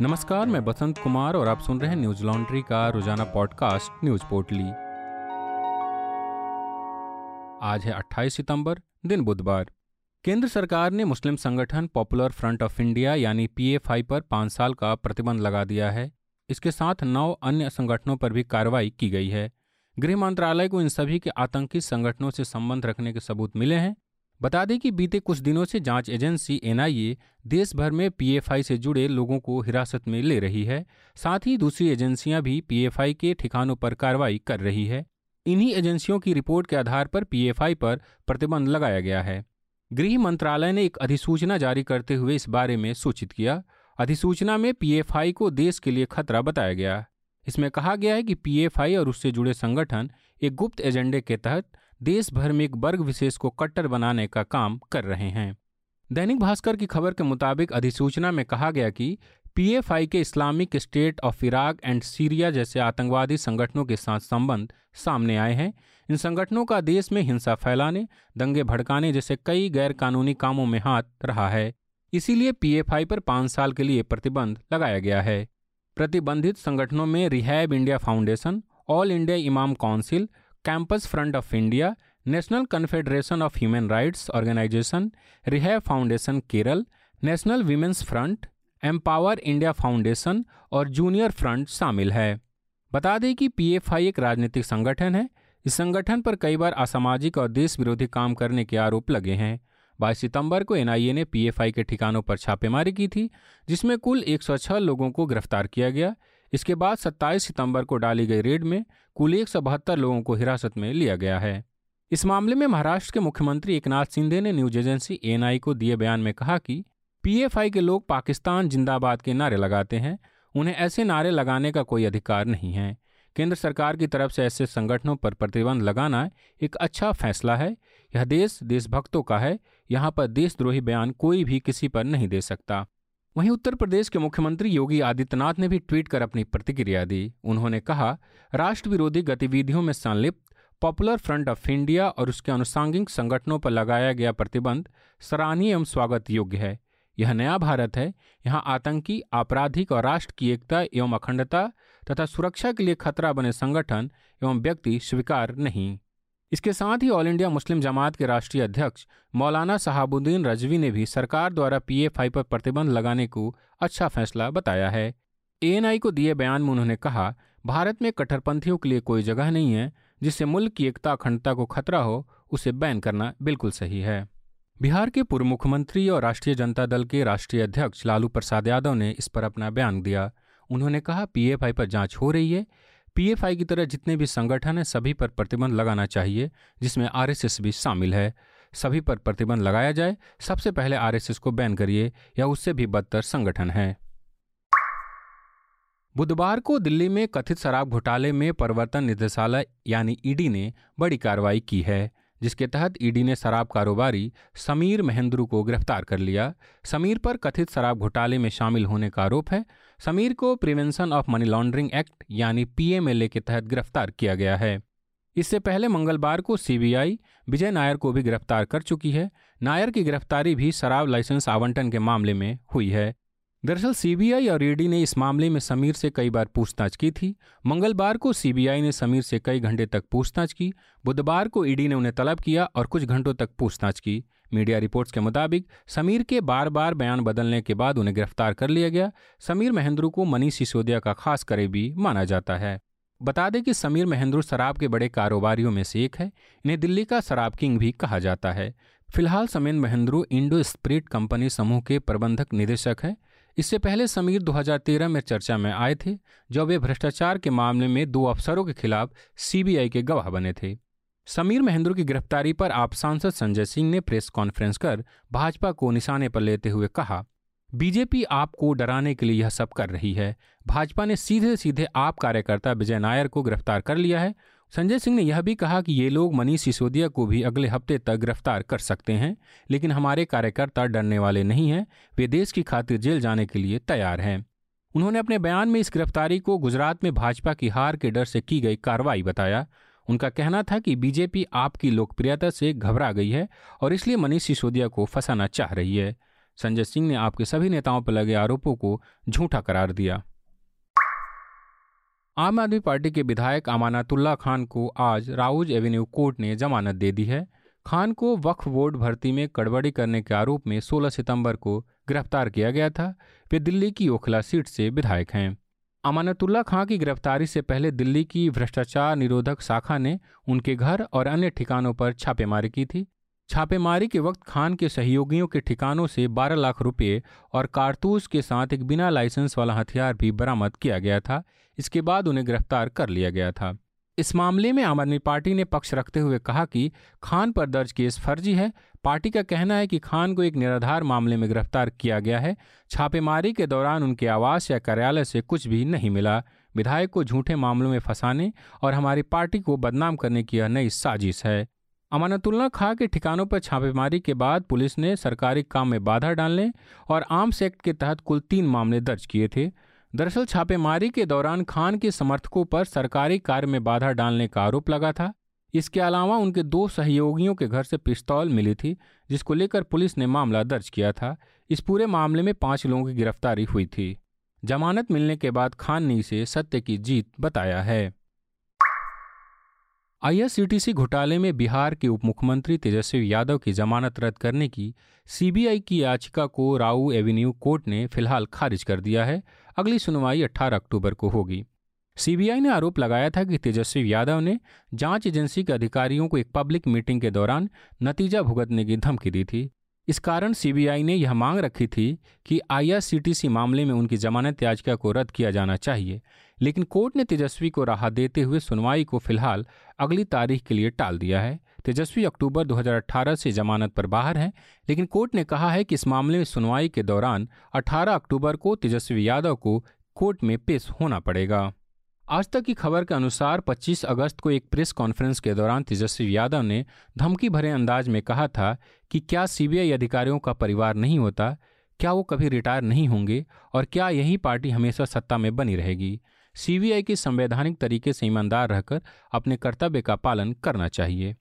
नमस्कार, मैं बसंत कुमार और आप सुन रहे हैं न्यूज़ लॉन्ड्री का रोज़ाना पॉडकास्ट, न्यूज़ पोर्टली। आज है 28 सितंबर, दिन बुधवार। केंद्र सरकार ने मुस्लिम संगठन पॉपुलर फ्रंट ऑफ़ इंडिया यानी पीएफआई पर पाँच साल का प्रतिबंध लगा दिया है। इसके साथ नौ अन्य संगठनों पर भी कार्रवाई की गई है। गृह मंत्रालय को इन सभी के आतंकी संगठनों से संबंध रखने के सबूत मिले हैं। बता दें कि बीते कुछ दिनों से जाँच एजेंसी एनआईए देश भर में पीएफआई से जुड़े लोगों को हिरासत में ले रही है। साथ ही दूसरी एजेंसियाँ भी पीएफआई के ठिकानों पर कार्रवाई कर रही है। इन्हीं एजेंसियों की रिपोर्ट के आधार पर पीएफआई पर प्रतिबंध लगाया गया है। गृह मंत्रालय ने एक अधिसूचना जारी करते हुए इस बारे में सूचित किया। अधिसूचना में पीएफआई को देश के लिए खतरा बताया गया। इसमें कहा गया है कि पीएफआई और उससे जुड़े संगठन एक गुप्त एजेंडे के तहत देश भर में एक वर्ग विशेष को कट्टर बनाने का काम कर रहे हैं। दैनिक भास्कर की खबर के मुताबिक अधिसूचना में कहा गया कि पीएफआई के Islamic State of Iraq and Syria जैसे आतंकवादी संगठनों के साथ संबंध सामने आए हैं। इन संगठनों का देश में हिंसा फैलाने, दंगे भड़काने जैसे कई गैर कानूनी कामों में हाथ रहा है। इसीलिए पीएफआई पर पाँच साल के लिए प्रतिबंध लगाया गया है। प्रतिबंधित संगठनों में Rehab India Foundation, All India Imam Council Campus Front of India, National Confederation of Human Rights Organisation Rehab Foundation Kerala, National Women's Front, Empower India Foundation और जूनियर फ्रंट शामिल है। बता दें कि पीएफआई एक राजनीतिक संगठन है। इस संगठन पर कई बार असामाजिक और देश विरोधी काम करने के आरोप लगे हैं। बाईस सितंबर को एनआईए ने पीएफआई के ठिकानों पर छापेमारी की थी, जिसमें कुल 106 लोगों को गिरफ़्तार किया गया। इसके बाद 27 सितंबर को डाली गई रेड में कुल एक सौ बहत्तर लोगों को हिरासत में लिया गया है। इस मामले में महाराष्ट्र के मुख्यमंत्री एकनाथ सिंधे ने न्यूज़ एजेंसी एएनआई को दिए बयान में कहा कि पीएफआई के लोग पाकिस्तान जिंदाबाद के नारे लगाते हैं, उन्हें ऐसे नारे लगाने का कोई अधिकार नहीं है। केंद्र सरकार की तरफ़ से ऐसे संगठनों पर प्रतिबंध लगाना एक अच्छा फैसला है। यह देश देशभक्तों का है, यहाँ पर देशद्रोही बयान कोई भी किसी पर नहीं दे सकता। वहीं उत्तर प्रदेश के मुख्यमंत्री योगी आदित्यनाथ ने भी ट्वीट कर अपनी प्रतिक्रिया दी। उन्होंने कहा राष्ट्र विरोधी गतिविधियों में संलिप्त, पॉपुलर फ्रंट ऑफ़ इंडिया और उसके अनुसांगिक संगठनों पर लगाया गया प्रतिबंध सराहनीय एवं स्वागत योग्य है। यह नया भारत है। यहाँ आतंकी, आपराधिक और राष्ट्र की एकता एवं अखंडता तथा सुरक्षा के लिए खतरा बने संगठन एवं व्यक्ति स्वीकार नहीं। इसके साथ ही ऑल इंडिया मुस्लिम जमात के राष्ट्रीय अध्यक्ष मौलाना सहाबुद्दीन रजवी ने भी सरकार द्वारा पीएफआई पर प्रतिबंध लगाने को अच्छा फैसला बताया है। एएनआई को दिए बयान में उन्होंने कहा, भारत में कट्टरपंथियों के लिए कोई जगह नहीं है जिससे मुल्क की एकता अखंडता को खतरा हो, उसे बैन करना बिल्कुल सही है। बिहार के पूर्व मुख्यमंत्री और राष्ट्रीय जनता दल के राष्ट्रीय अध्यक्ष लालू प्रसाद यादव ने इस पर अपना बयान दिया। उन्होंने कहा पीएफआई पर जाँच हो रही है पीएफआई की तरह जितने भी संगठन हैं, सभी पर प्रतिबंध लगाना चाहिए, जिसमें आरएसएस भी शामिल है। सभी पर प्रतिबंध लगाया जाए, सबसे पहले आरएसएस को बैन करिए या उससे भी बदतर संगठन है। बुधवार को दिल्ली में कथित शराब घोटाले में प्रवर्तन निदेशालय यानी ईडी ने बड़ी कार्रवाई की है, जिसके तहत ईडी ने शराब कारोबारी समीर महेंद्रू को गिरफ़्तार कर लिया। समीर पर कथित शराब घोटाले में शामिल होने का आरोप है समीर को Prevention of Money Laundering Act, यानी पीएमएलए के तहत गिरफ़्तार किया गया है। इससे पहले मंगलवार को सीबीआई विजय नायर को भी गिरफ़्तार कर चुकी है। नायर की गिरफ्तारी भी शराब लाइसेंस आवंटन के मामले में हुई है। दरअसल सीबीआई और ईडी ने इस मामले में समीर से कई बार पूछताछ की थी। मंगलवार को सीबीआई ने समीर से कई घंटे तक पूछताछ की। बुधवार को ईडी ने उन्हें तलब किया और कुछ घंटों तक पूछताछ की। मीडिया रिपोर्ट्स के मुताबिक, समीर के बार बार बयान बदलने के बाद उन्हें गिरफ़्तार कर लिया गया। समीर महेंद्रू को मनीष सिसोदिया का खास करीबी माना जाता है। बता दें कि समीर महेंद्रू शराब के बड़े कारोबारियों में से एक है। इन्हें दिल्ली का शराब किंग भी कहा जाता है। फ़िलहाल Sameer Mahendru Indo Spirit company समूह के प्रबंधक निदेशक है। इससे पहले समीर 2013 में चर्चा में आए थे, जब वे भ्रष्टाचार के मामले में दो अफसरों के खिलाफ सीबीआई के गवाह बने थे। समीर महेंद्र की गिरफ्तारी पर आप सांसद संजय सिंह ने प्रेस कॉन्फ्रेंस कर भाजपा को निशाने पर लेते हुए कहा, बीजेपी आपको डराने के लिए यह सब कर रही है। भाजपा ने सीधे सीधे आप कार्यकर्ता विजय नायर को गिरफ़्तार कर लिया है। संजय सिंह ने यह भी कहा कि ये लोग मनीष सिसोदिया को भी अगले हफ़्ते तक गिरफ़्तार कर सकते हैं, लेकिन हमारे कार्यकर्ता डरने वाले नहीं हैं। वे देश की खातिर जेल जाने के लिए तैयार हैं। उन्होंने अपने बयान में इस गिरफ्तारी को गुजरात में भाजपा की हार के डर से की गई कार्रवाई बताया। उनका कहना था कि बीजेपी आपकी लोकप्रियता से घबरा गई है और इसलिए मनीष सिसोदिया को फंसाना चाह रही है। संजय सिंह ने आपके सभी नेताओं पर लगे आरोपों को झूठा करार दिया। आम आदमी पार्टी के विधायक अमानतुल्ला खान को आज राउज एवेन्यू कोर्ट ने जमानत दे दी है। खान को वक्फ बोर्ड भर्ती में गड़बड़ी करने के आरोप में 16 सितंबर को गिरफ़्तार किया गया था। वे दिल्ली की ओखला सीट से विधायक हैं। अमानतुल्ला खां की गिरफ्तारी से पहले दिल्ली की भ्रष्टाचार निरोधक शाखा ने उनके घर और अन्य ठिकानों पर छापेमारी की थी। छापेमारी के वक्त खान के सहयोगियों के ठिकानों से 12 लाख रुपए और कारतूस के साथ एक बिना लाइसेंस वाला हथियार भी बरामद किया गया था। इसके बाद उन्हें गिरफ़्तार कर लिया गया था। इस मामले में आम आदमी पार्टी ने पक्ष रखते हुए कहा कि खान पर दर्ज केस फर्जी है। पार्टी का कहना है कि खान को एक निराधार मामले में गिरफ़्तार किया गया है। छापेमारी के दौरान उनके आवास या कार्यालय से कुछ भी नहीं मिला। विधायक को झूठे मामलों में फंसाने और हमारी पार्टी को बदनाम करने की यह नई साजिश है। अमानतुल्ला खां के ठिकानों पर छापेमारी के बाद पुलिस ने सरकारी काम में बाधा डालने और आर्म्स एक्ट के तहत कुल तीन मामले दर्ज किए थे। दरअसल छापेमारी के दौरान खान के समर्थकों पर सरकारी कार्य में बाधा डालने का आरोप लगा था। इसके अलावा उनके दो सहयोगियों के घर से पिस्तौल मिली थी, जिसको लेकर पुलिस ने मामला दर्ज किया था। इस पूरे मामले में पाँच लोगों की गिरफ्तारी हुई थी। जमानत मिलने के बाद खान ने इसे सत्य की जीत बताया है। आईआरसीटीसी घोटाले में बिहार के उप मुख्यमंत्री तेजस्वी यादव की जमानत रद्द करने की सीबीआई की याचिका को राउ एवेन्यू कोर्ट ने फ़िलहाल खारिज कर दिया है। अगली सुनवाई 18 अक्टूबर को होगी। सीबीआई ने आरोप लगाया था कि तेजस्वी यादव ने जाँच एजेंसी के अधिकारियों को एक पब्लिक मीटिंग के दौरान नतीजा भुगतने की धमकी दी थी। इस कारण सीबीआई ने यह मांग रखी थी कि आईआरसीटीसी मामले में उनकी जमानत याचिका को रद्द किया जाना चाहिए, लेकिन कोर्ट ने तेजस्वी को राहत देते हुए सुनवाई को फ़िलहाल अगली तारीख के लिए टाल दिया है। तेजस्वी अक्टूबर 2018 से जमानत पर बाहर हैं, लेकिन कोर्ट ने कहा है कि इस मामले में सुनवाई के दौरान 18 अक्टूबर को तेजस्वी यादव को कोर्ट में पेश होना पड़ेगा। आज तक की खबर के अनुसार 25 अगस्त को एक प्रेस कॉन्फ्रेंस के दौरान तेजस्वी यादव ने धमकी भरे अंदाज में कहा था कि क्या सीबीआई अधिकारियों का परिवार नहीं होता, क्या वो कभी रिटायर नहीं होंगे और क्या यही पार्टी हमेशा सत्ता में बनी रहेगी। सीबीआई की संवैधानिक तरीके से ईमानदार रहकर अपने कर्तव्य का पालन करना चाहिए।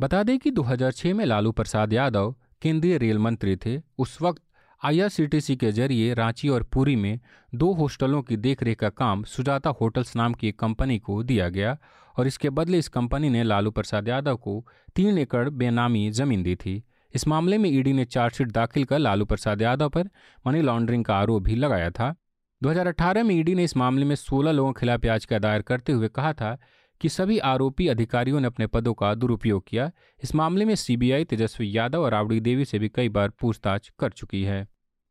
बता दें कि 2006 में लालू प्रसाद यादव केंद्रीय रेल मंत्री थे। उस वक्त आईआरसीटीसी के ज़रिए रांची और पुरी में दो हॉस्टलों की देखरेख का काम सुजाता होटल्स नाम की एक कंपनी को दिया गया और इसके बदले इस कंपनी ने लालू प्रसाद यादव को तीन एकड़ बेनामी ज़मीन दी थी। इस मामले में ईडी ने चार्जशीट दाखिल कर लालू प्रसाद यादव पर मनी लॉन्ड्रिंग का आरोप भी लगाया था। 2018 में ईडी ने इस मामले में 16 लोगों के खिलाफ याचिका दायर करते हुए कहा था कि सभी आरोपी अधिकारियों ने अपने पदों का दुरुपयोग किया। इस मामले में सीबीआई तेजस्वी यादव और राबड़ी देवी से भी कई बार पूछताछ कर चुकी है।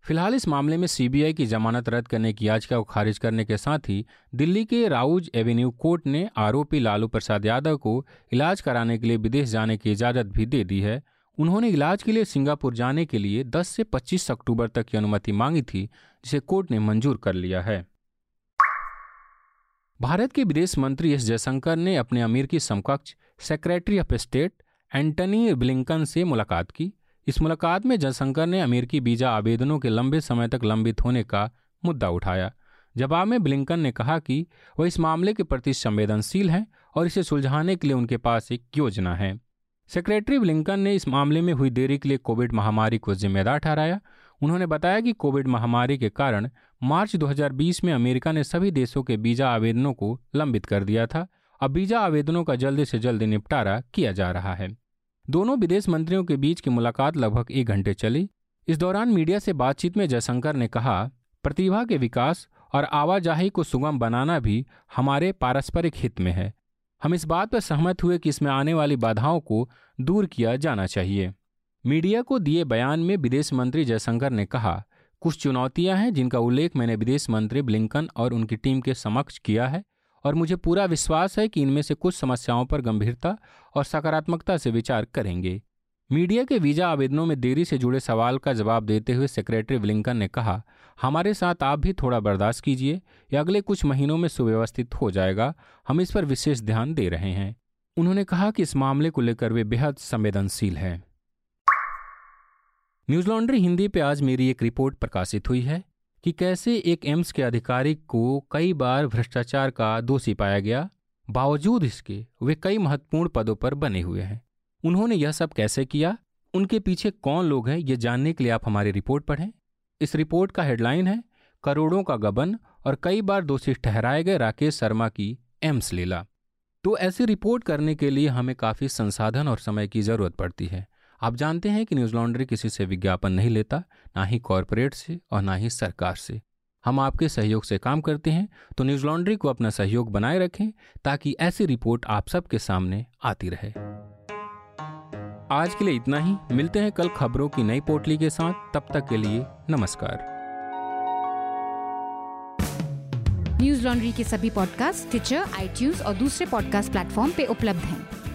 फ़िलहाल इस मामले में सीबीआई की जमानत रद्द करने की याचिका को खारिज करने के साथ ही दिल्ली के राउज एवेन्यू कोर्ट ने आरोपी लालू प्रसाद यादव को इलाज कराने के लिए विदेश जाने की इजाज़त भी दे दी है। उन्होंने इलाज के लिए सिंगापुर जाने के लिए 10 से 25 अक्टूबर तक की अनुमति मांगी थी, जिसे कोर्ट ने मंजूर कर लिया है। भारत के विदेश मंत्री एस जयशंकर ने अपने अमेरिकी समकक्ष Secretary of State Antony Blinken से मुलाकात की। इस मुलाकात में जयशंकर ने अमेरिकी वीज़ा आवेदनों के लंबे समय तक लंबित होने का मुद्दा उठाया। जवाब में ब्लिंकन ने कहा कि वह इस मामले के प्रति संवेदनशील हैं और इसे सुलझाने के लिए उनके पास एक योजना है। सेक्रेटरी ब्लिंकन ने इस मामले में हुई देरी के लिए कोविड महामारी को जिम्मेदार ठहराया उन्होंने बताया कि कोविड महामारी के कारण मार्च 2020 में अमेरिका ने सभी देशों के वीज़ा आवेदनों को लंबित कर दिया था। अब वीज़ा आवेदनों का जल्दी से जल्दी निपटारा किया जा रहा है। दोनों विदेश मंत्रियों के बीच की मुलाकात लगभग एक घंटे चली। इस दौरान मीडिया से बातचीत में जयशंकर ने कहा, प्रतिभा के विकास और आवाजाही को सुगम बनाना भी हमारे पारस्परिक हित में है। हम इस बात पर सहमत हुए कि इसमें आने वाली बाधाओं को दूर किया जाना चाहिए। मीडिया को दिए बयान में विदेश मंत्री जयशंकर ने कहा, कुछ चुनौतियाँ हैं जिनका उल्लेख मैंने विदेश मंत्री ब्लिंकन और उनकी टीम के समक्ष किया है और मुझे पूरा विश्वास है कि इनमें से कुछ समस्याओं पर गंभीरता और सकारात्मकता से विचार करेंगे। मीडिया के वीज़ा आवेदनों में देरी से जुड़े सवाल का जवाब देते हुए सेक्रेटरी ब्लिंकन ने कहा, हमारे साथ आप भी थोड़ा बर्दाश्त कीजिए यह अगले कुछ महीनों में सुव्यवस्थित हो जाएगा, हम इस पर विशेष ध्यान दे रहे हैं। उन्होंने कहा कि इस मामले को लेकर वे बेहद संवेदनशील हैं। न्यूज़ लॉन्ड्री हिंदी पे आज मेरी एक रिपोर्ट प्रकाशित हुई है कि कैसे एक एम्स के अधिकारी को कई बार भ्रष्टाचार का दोषी पाया गया, बावजूद इसके वे कई महत्वपूर्ण पदों पर बने हुए हैं। उन्होंने यह सब कैसे किया? उनके पीछे कौन लोग हैं? ये जानने के लिए आप हमारी रिपोर्ट पढ़ें। इस रिपोर्ट का हेडलाइन है, करोड़ों का गबन और कई बार दोषी ठहराए गए राकेश शर्मा की एम्स लीला। तो ऐसी रिपोर्ट करने के लिए हमें काफ़ी संसाधन और समय की ज़रूरत पड़ती है। आप जानते हैं कि न्यूज़ लॉन्ड्री किसी से विज्ञापन नहीं लेता, ना ही कॉरपोरेट से और ना ही सरकार से। हम आपके सहयोग से काम करते हैं तो न्यूज़ लॉन्ड्री को अपना सहयोग बनाए रखें, ताकि ऐसी रिपोर्ट आप सबके सामने आती रहे। आज के लिए इतना ही। मिलते हैं कल खबरों की नई पोटली के साथ। तब तक के लिए नमस्कार। न्यूज़ लॉन्ड्री के सभी पॉडकास्ट ट्विटर आईटीज और दूसरे पॉडकास्ट प्लेटफॉर्म पे उपलब्ध हैं।